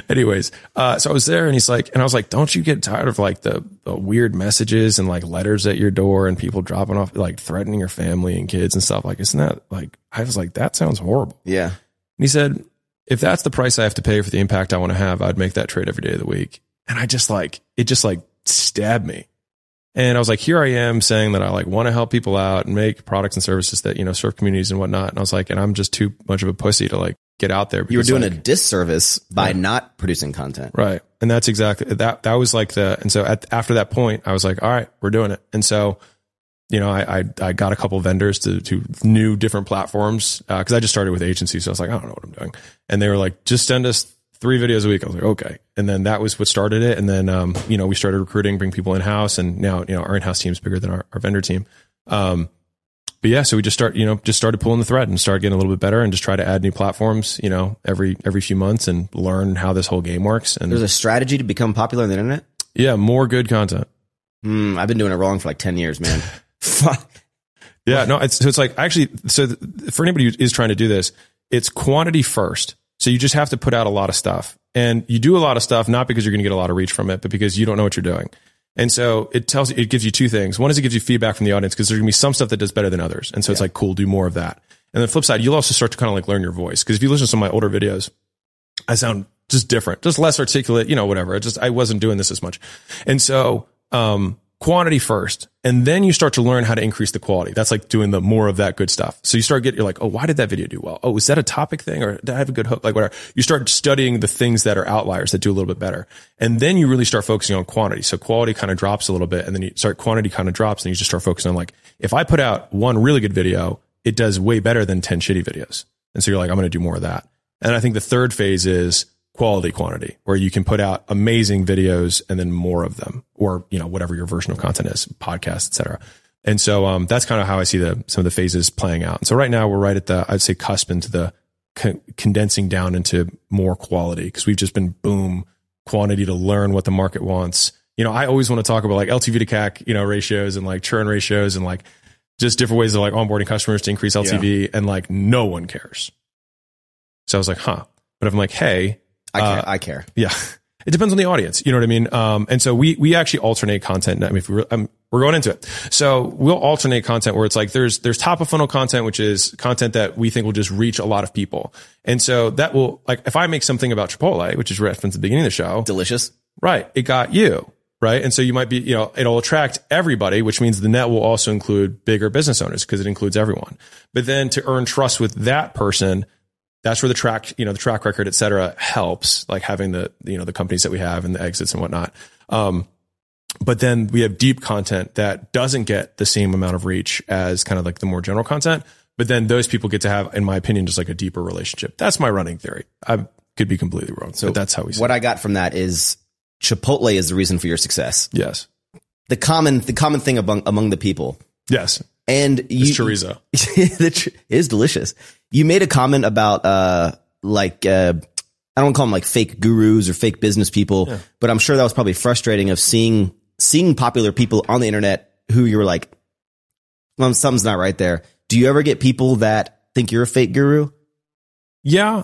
Speaker 1: Anyways, uh, so I was there and he's like, and I was like, don't you get tired of like the, the weird messages and like letters at your door and people dropping off, like threatening your family and kids and stuff? Like, isn't that like, I was like, that sounds horrible.
Speaker 3: Yeah.
Speaker 1: And he said, if that's the price I have to pay for the impact I want to have, I'd make that trade every day of the week. And I just like, it just like stabbed me. And I was like, here I am saying that I like want to help people out and make products and services that, you know, serve communities and whatnot. And I was like, and I'm just too much of a pussy to like get out there.
Speaker 3: You were doing
Speaker 1: like,
Speaker 3: a disservice by not producing content.
Speaker 1: Right. And that's exactly that. That was like the, and so at, after that point, I was like, all right, we're doing it. And so, you know, I, I, I got a couple vendors to, to new different platforms. Uh, cause I just started with agencies. So I was like, I don't know what I'm doing. And they were like, just send us three videos a week. I was like, okay. And then that was what started it. And then, um, you know, we started recruiting, bring people in house and now, you know, our in-house team is bigger than our, our vendor team. Um, but yeah, so we just start, you know, just started pulling the thread and started getting a little bit better and just try to add new platforms, you know, every, every few months and learn how this whole game works. And
Speaker 3: There's a strategy to become popular on the internet.
Speaker 1: yeah, more good content.
Speaker 3: Hmm, I've been doing it wrong for like 10 years, man. (laughs) Fuck.
Speaker 1: Yeah, no, it's, so it's like actually, so th- for anybody who is trying to do this, it's quantity first. So you just have to put out a lot of stuff and you do a lot of stuff, not because you're going to get a lot of reach from it, but because you don't know what you're doing. And so it tells you, it gives you two things. One is it gives you feedback from the audience because there's going to be some stuff that does better than others. And so it's like, cool, do more of that. And the flip side, you'll also start to kind of like learn your voice. Cause if you listen to some of my older videos, I sound just different, just less articulate, you know, whatever. It just, I wasn't doing this as much. And so, um, quantity first, and then you start to learn how to increase the quality. That's like doing the more of that good stuff. So you start getting, you're like, oh, why did that video do well? Oh, is that a topic thing or did I have a good hook? Like whatever. You start studying the things that are outliers that do a little bit better. And then you really start focusing on quantity. So quality kind of drops a little bit and then you start quantity kind of drops and you just start focusing on like, if I put out one really good video, it does way better than 10 shitty videos. And so you're like, I'm going to do more of that. And I think the third phase is quality quantity where you can put out amazing videos and then more of them or, you know, whatever your version of content is, podcast, etc. And so, um, that's kind of how I see the, some of the phases playing out. And so right now we're right at the, I'd say cusp into the con- condensing down into more quality because we've just been boom quantity to learn what the market wants. You know, I always want to talk about like LTV to CAC, you know, ratios and like churn ratios and like just different ways of like onboarding customers to increase LTV and like no one cares. So I was like, huh. But if I'm like, hey,
Speaker 3: I care.
Speaker 1: Uh,
Speaker 3: I care.
Speaker 1: yeah, (laughs) it depends on the audience. You know what I mean? Um, and so we we actually alternate content. I mean, if we're, um, we're going into it, so we'll alternate content where it's like there's there's top of funnel content, which is content that we think will just reach a lot of people. And so that will like if I make something about Chipotle, which is referenced at the beginning of the show,
Speaker 3: Delicious.
Speaker 1: right? It got you. Right. And so you might be, you know, it'll attract everybody, which means the net will also include bigger business owners because it includes everyone. But then to earn trust with that person, that's where the track, you know, the track record, et cetera, helps, like having the, you know, the companies that we have and the exits and whatnot. Um, but then we have deep content that doesn't get the same amount of reach as kind of like the more general content. But then those people get to have, in my opinion, just like a deeper relationship. That's my running theory. I could be completely wrong. So that's how we see
Speaker 3: What
Speaker 1: it.
Speaker 3: I got from that is Chipotle is the reason for your success.
Speaker 1: Yes.
Speaker 3: The common, the common thing among, among the people.
Speaker 1: Yes.
Speaker 3: And you,
Speaker 1: It's chorizo. (laughs)
Speaker 3: it is delicious. You made a comment about, uh, like, uh, I don't call them like fake gurus or fake business people, but I'm sure that was probably frustrating of seeing, seeing popular people on the internet who you were like, well, something's not right there. Do you ever get people that think you're a fake guru?
Speaker 1: Yeah.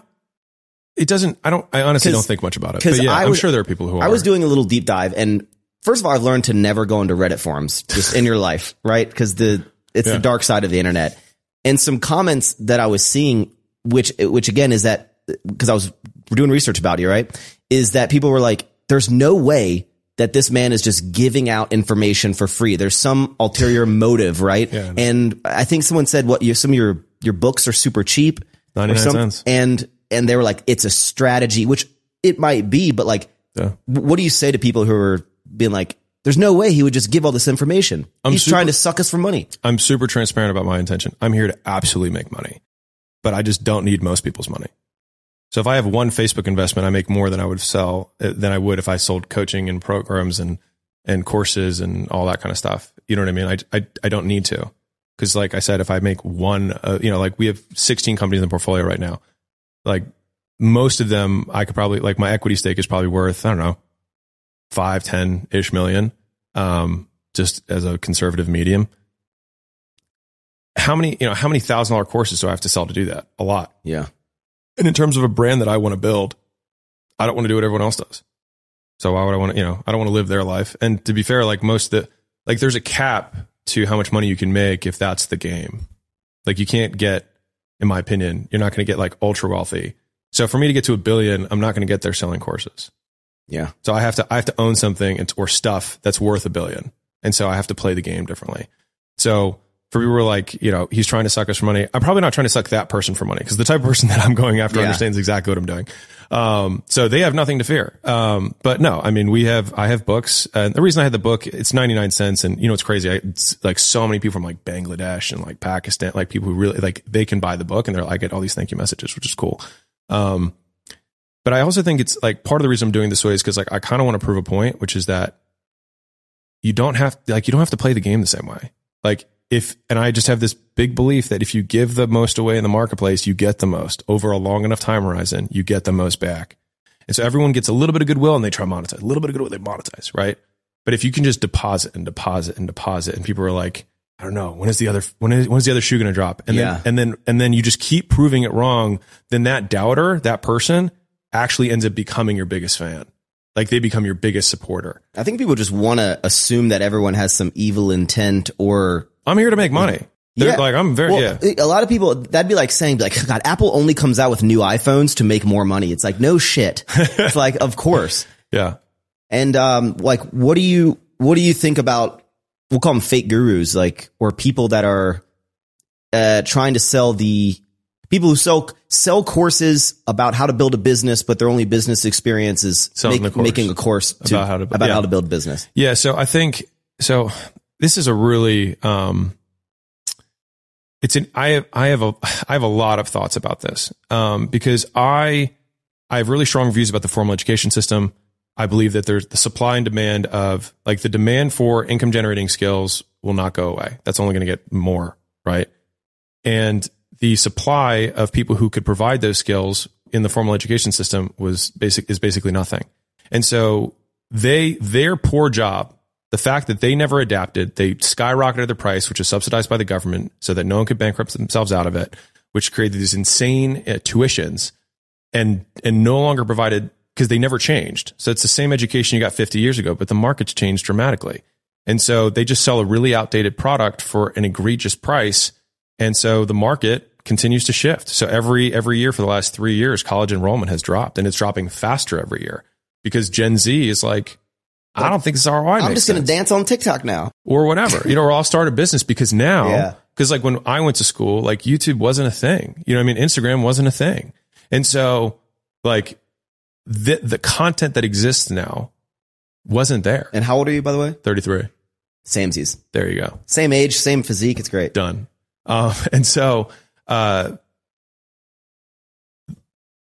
Speaker 1: it doesn't. I don't. I honestly don't think much about it. But yeah,
Speaker 3: I
Speaker 1: I'm sure there are people who are.
Speaker 3: I was doing a little deep dive and first of all, I've learned to never go into Reddit forums just in your life, right? Cause the, it's
Speaker 1: Yeah.
Speaker 3: the dark side of the internet. And some comments that I was seeing, which, which again is that, cause I was doing research about you, right? Is that people were like, there's no way that this man is just giving out information for free. There's some ulterior (laughs) motive, right?
Speaker 1: Yeah.
Speaker 3: And I think someone said what you, some of your, your books are super cheap.
Speaker 1: 99
Speaker 3: some-
Speaker 1: cents.
Speaker 3: And, and they were like, it's a strategy, which it might be, but like,
Speaker 1: Yeah.
Speaker 3: what do you say to people who are being like, there's no way he would just give all this information. He's
Speaker 1: super-
Speaker 3: trying to suck us for money.
Speaker 1: I'm super transparent about my intention. I'm here to absolutely make money, but I just don't need most people's money. So if I have one Facebook investment, I make more than I would sell uh, than I would if I sold coaching and programs and and courses and all that kind of stuff. You know what I mean? I I, I don't need to because, like I said, if I make one, uh, you know, like we have 16 companies in the portfolio right now. Like most of them, I could probably like my equity stake is probably worth I don't know five, ten ish million, um, just as a conservative medium how many you know how many thousand dollar courses do I have to sell to do that? A lot.
Speaker 3: Yeah.
Speaker 1: And in terms of a brand that I want to build, I don't want to do what everyone else does. So why would I want to? You know, I don't want to live their life. And to be fair, like most of the like, there's a cap to how much money you can make if that's the game. Like you can't get, in my opinion, you're not going to get like ultra wealthy. So for me to get to a billion, I'm not going to get there selling courses.
Speaker 3: Yeah.
Speaker 1: So I have to I have to own something or stuff that's worth a billion, and so I have to play the game differently. So for people who are like, you know, he's trying to suck us for money. I'm probably not trying to suck that person for money because the type of person (laughs) that I'm going after
Speaker 3: Yeah.
Speaker 1: understands exactly what I'm doing. Um, so they have nothing to fear. Um, but no, I mean, we have I have books, and the reason I had the book, it's 99 cents, and you know, it's crazy. I, it's like so many people from like Bangladesh and like Pakistan, like people who really like they can buy the book, and they're like, I get all these thank you messages, which is cool. Um, but I also think it's like part of the reason I'm doing this way is because like I kind of want to prove a point, which is that you don't have like you don't have to play the game the same way. Like if and I just have this big belief that if you give the most away in the marketplace, you get the most over a long enough time horizon, you get the most back. And so everyone gets a little bit of goodwill and they try to monetize. A little bit of goodwill, they monetize, right? But if you can just deposit and deposit and deposit, and people are like, I don't know, when is the other when is when is the other shoe going to drop? And
Speaker 3: Yeah.
Speaker 1: then and then and then you just keep proving it wrong. Then that doubter, that person, actually ends up becoming your biggest fan. Like they become your biggest supporter.
Speaker 3: I think people just want to assume that everyone has some evil intent or
Speaker 1: I'm here to make money. They're
Speaker 3: Yeah.
Speaker 1: like, I'm very
Speaker 3: well,
Speaker 1: yeah.
Speaker 3: a lot of people that'd be like saying like God, Apple only comes out with new iPhones to make more money. It's like no shit. (laughs) it's like of course.
Speaker 1: Yeah.
Speaker 3: And um, like, what do you what do you think about? We'll call them fake gurus, like or people that are uh, trying to sell the people who sell sell courses about how to build a business, but their only business experience is
Speaker 1: Selling the course.
Speaker 3: making a course to,
Speaker 1: About how to-
Speaker 3: about
Speaker 1: yeah.
Speaker 3: how to build business.
Speaker 1: Yeah, so I think so. This is a really um, it's an I have I have a I have a lot of thoughts about this um, because I I have really strong views about the formal education system. I believe that there's the supply and demand of like the demand for income generating skills will not go away. That's only going to get more, right? And the supply of people who could provide those skills in the formal education system was basic is basically nothing. And so they their poor job, the fact that they never adapted, they skyrocketed the price, which is subsidized by the government, so that no one could bankrupt themselves out of it, which created these insane uh, tuitions, and and no longer provided because they never changed. So it's the same education you got 50 years ago, but the market's changed dramatically, and so they just sell a really outdated product for an egregious price, and so the market continues to shift. So every every year for the last three years, college enrollment has dropped, and it's dropping faster every year because Gen Z is like, I don't think this ROI.
Speaker 3: I'm just going to dance on TikTok now.
Speaker 1: or whatever, you know, or I'll start a business because now,
Speaker 3: Yeah.
Speaker 1: because like when I went to school, like YouTube wasn't a thing. You know what I mean? Instagram wasn't a thing. And so like the, the content that exists now wasn't there.
Speaker 3: And how old are you, by the way?
Speaker 1: 33.
Speaker 3: Samesies.
Speaker 1: There you go.
Speaker 3: Same age, same physique. It's great.
Speaker 1: Done. Um, (laughs) and so, uh,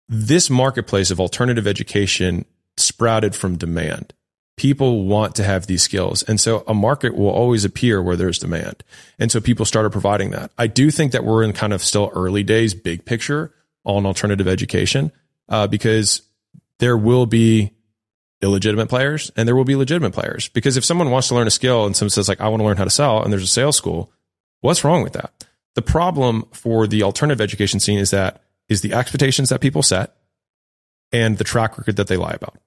Speaker 1: this marketplace of alternative education sprouted from demand. People want to have these skills. And so a market will always appear where there's demand. And so people started providing that. I do think that we're in kind of still early days, big picture on alternative education, uh, because there will be illegitimate players and there will be legitimate players. Because if someone wants to learn a skill and someone says like, I want to learn how to sell and there's a sales school, what's wrong with that? The problem for the alternative education scene is that is the expectations that people set and the track record that they lie about.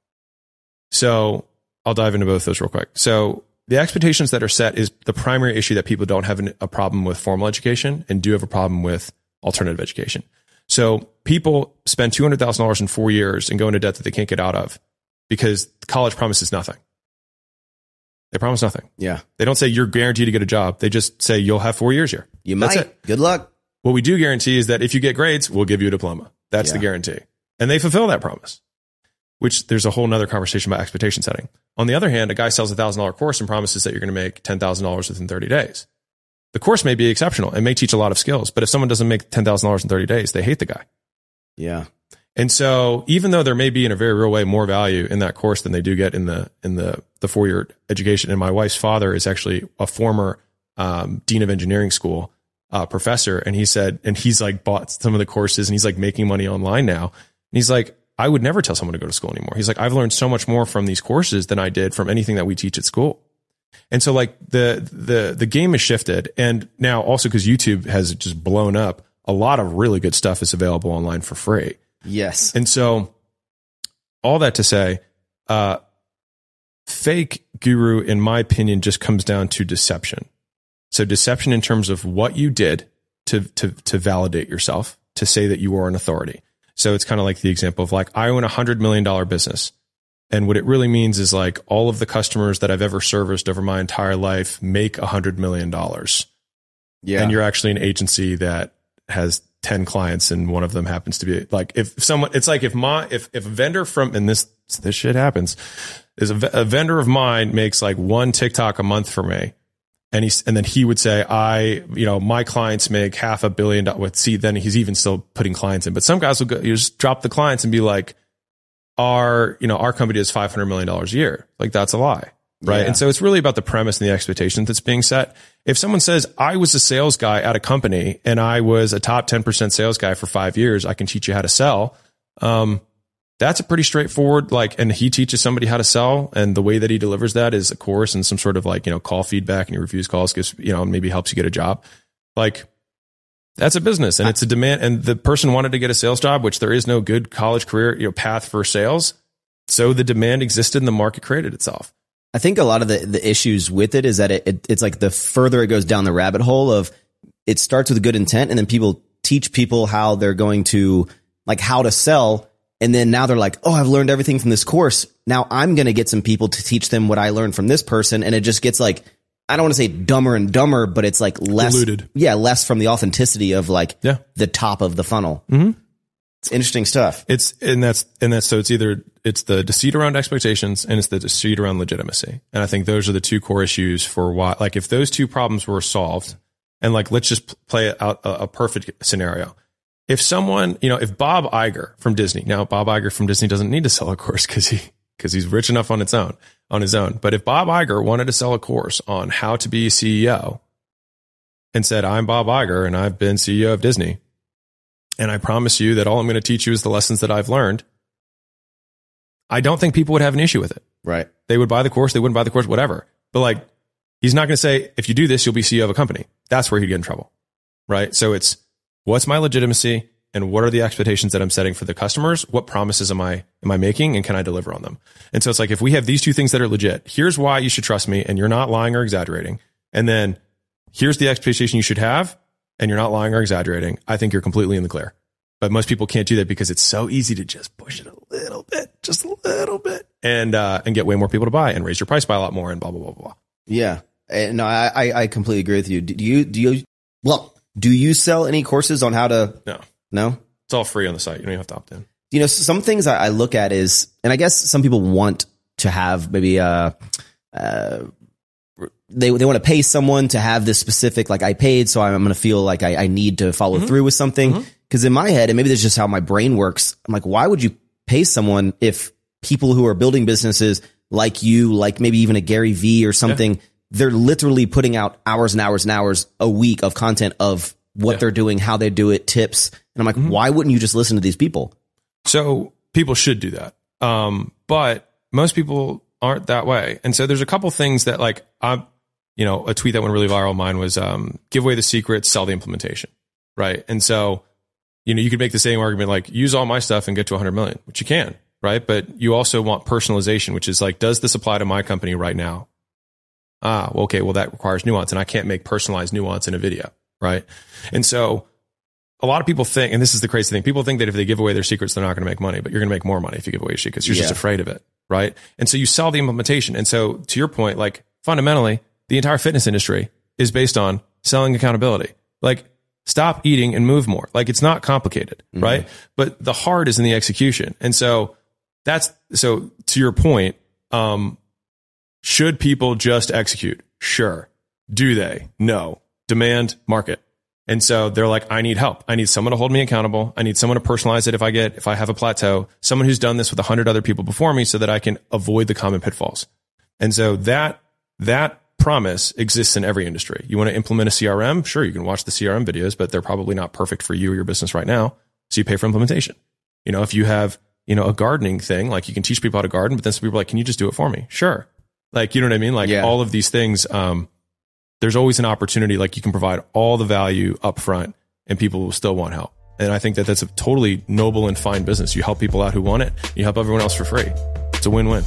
Speaker 1: So I'll dive into both those real quick. So the expectations that are set is the primary issue that people don't have a problem with formal education and do have a problem with alternative education. So people spend $200,000 in four years and go into debt that they can't get out of because college promises nothing. They promise nothing.
Speaker 3: Yeah.
Speaker 1: They don't say you're guaranteed to get a job. They just say you'll have four years here.
Speaker 3: You
Speaker 1: That's
Speaker 3: might.
Speaker 1: it.
Speaker 3: Good luck.
Speaker 1: What we do guarantee is that if you get grades, we'll give you a diploma. That's the guarantee. And they fulfill that promise, which there's a whole nother conversation about expectation setting. On the other hand, a guy sells a thousand dollar course and promises that you're going to make $10,000 within 30 days. The course may be exceptional and may teach a lot of skills, but if someone doesn't make $10,000 in 30 days, they hate the guy.
Speaker 3: Yeah.
Speaker 1: And so even though there may be in a very real way more value in that course than they do get in the in the the four year education, and my wife's father is actually a former um, dean of engineering school uh, professor, and he said, and he's like bought some of the courses, and he's like making money online now, and he's like, I would never tell someone to go to school anymore. He's like, I've learned so much more from these courses than I did from anything that we teach at school. And so like the the the game has shifted, and now also because YouTube has just blown up, a lot of really good stuff is available online for free.
Speaker 3: Yes.
Speaker 1: And so, all that to say, uh, fake guru, in my opinion, just comes down to deception. So, deception in terms of what you did to to to validate yourself, to say that you are an authority. So it's kind of like the example of like I own a hundred million dollar business, and what it really means is like all of the customers that I've ever serviced over my entire life make a hundred million dollars
Speaker 3: Yeah.
Speaker 1: and you're actually an agency that has 10 clients and one of them happens to be like if someone it's like if my if if a vendor from and this this shit happens is a vendor of mine makes like one TikTok a month for me and he's and then he would say I you know my clients make half a billion dollars with see then he's even still putting clients in but some guys will go you just drop the clients and be like our you know our company is 500 million dollars a year. Like that's a lie right?
Speaker 3: Yeah.
Speaker 1: and so it's really about the premise and the expectation that's being set. If someone says i was a sales guy at a company and i was a top 10% sales guy for five years i can teach you how to sell um, that's a pretty straightforward like and he teaches somebody how to sell and the way that he delivers that is a course and some sort of like you know call feedback and he reviews calls gives you know maybe helps you get a job. Like that's a business and it's a demand and the person wanted to get a sales job which there is no good college career you know path for sales. So the demand existed and the market created itself
Speaker 3: I think a lot of the, the issues with it is that it, it, it's like the further it goes down the rabbit hole of it starts with a good intent and then people teach people how they're going to like how to sell. And then now they're like, Oh, I've learned everything from this course. Now I'm going to get some people to teach them what I learned from this person. And it just gets like, I don't want to say dumber and dumber, but it's like less,
Speaker 1: Diluted.
Speaker 3: yeah, less from the authenticity of like
Speaker 1: Yeah.
Speaker 3: the top of the funnel. Mm-hmm. Interesting stuff.
Speaker 1: It's and that's and that's so it's either it's the deceit around expectations and it's the deceit around legitimacy. And I think those are the two core issues for why like if those two problems were solved and like let's just play out a, a perfect scenario. If someone, you know, if Bob Iger from Disney, now Bob Iger from Disney doesn't need to sell a course because he because he's rich enough on its own, on his own. But if Bob Iger wanted to sell a course on how to be CEO and said, I'm Bob Iger and I've been CEO of Disney, and I promise you that all I'm going to teach you is the lessons that I've learned, I don't think people would have an issue with it.
Speaker 3: Right.
Speaker 1: They would buy the course, they wouldn't buy the course, whatever. But like, he's not going to say, if you do this, you'll be CEO of a company. That's where he'd get in trouble. Right. So it's what's my legitimacy and what are the expectations that I'm setting for the customers? What promises am I, am I making and can I deliver on them? And so it's like, if we have these two things that are legit, here's why you should trust me and you're not lying or exaggerating. And then here's the expectation you should have and you're not lying or exaggerating. I think you're completely in the clear. But most people can't do that because it's so easy to just push it a little bit, just a little bit, and uh, and get way more people to buy and raise your price by a lot more and blah blah blah blah. blah.
Speaker 3: Yeah. Eh, No, I, I- completely agree with you. Do you, do you, well, do you sell any courses on how to,
Speaker 1: No,
Speaker 3: no?
Speaker 1: it's all free on the site. You don't even have to opt in.
Speaker 3: You know, some things I, I look at is, and I guess some people want to have maybe, uh, uh, they, they want to pay someone to have this specific, like I paid, so I'm, going to feel like I, I need to follow mm-hmm. through with something. Mm-hmm. Cause in my head, and maybe that's just how my brain works. I'm like, why would you pay someone if people who are building businesses like you, like maybe even a Gary V or something, they're literally putting out hours and hours and hours a week of content of what they're doing, how they do it, tips. And I'm like, mm-hmm. why wouldn't you just listen to these people?
Speaker 1: So people should do that. Um, but most people aren't that way. And so there's a couple things that like I, you know, a tweet that went really viral. of Mine was um, give away the secret, sell the implementation, right? And so, you know, you could make the same argument like use all my stuff and get to 100 million, which you can, right? But you also want personalization, which is like, does this apply to my company right now? Ah, well, okay, well, that requires nuance, and I can't make personalized nuance in a video, right? And so a lot of people think, and this is the crazy thing, people think that if they give away their secrets, they're not going to make money, but you're going to make more money if you give away your secrets. You're just afraid of it, right? And so you sell the implementation. And so to your point, like fundamentally, the entire fitness industry is based on selling accountability. Like stop eating and move more. Like it's not complicated, right? But the hard is in the execution. And so that's so to your point, um, should people just execute? Sure. Do they? No. Demand market. And so they're like, I need help. I need someone to hold me accountable. I need someone to personalize it if I get, if I have a plateau, someone who's done this with a hundred other people before me so that I can avoid the common pitfalls. And so that, that promise exists in every industry. You want to implement a CRM? Sure. You can watch the CRM videos, but they're probably not perfect for you or your business right now. So you pay for implementation. You know, if you have, you know, a gardening thing, like you can teach people how to garden, but then some people are like, can you just do it for me? Sure. Like, you know what I mean? Like
Speaker 3: Yeah.
Speaker 1: all of these things, um, there's always an opportunity like you can provide all the value up front and people will still want help and i think that that's a totally noble and fine business you help people out who want it you help everyone else for free it's a win-win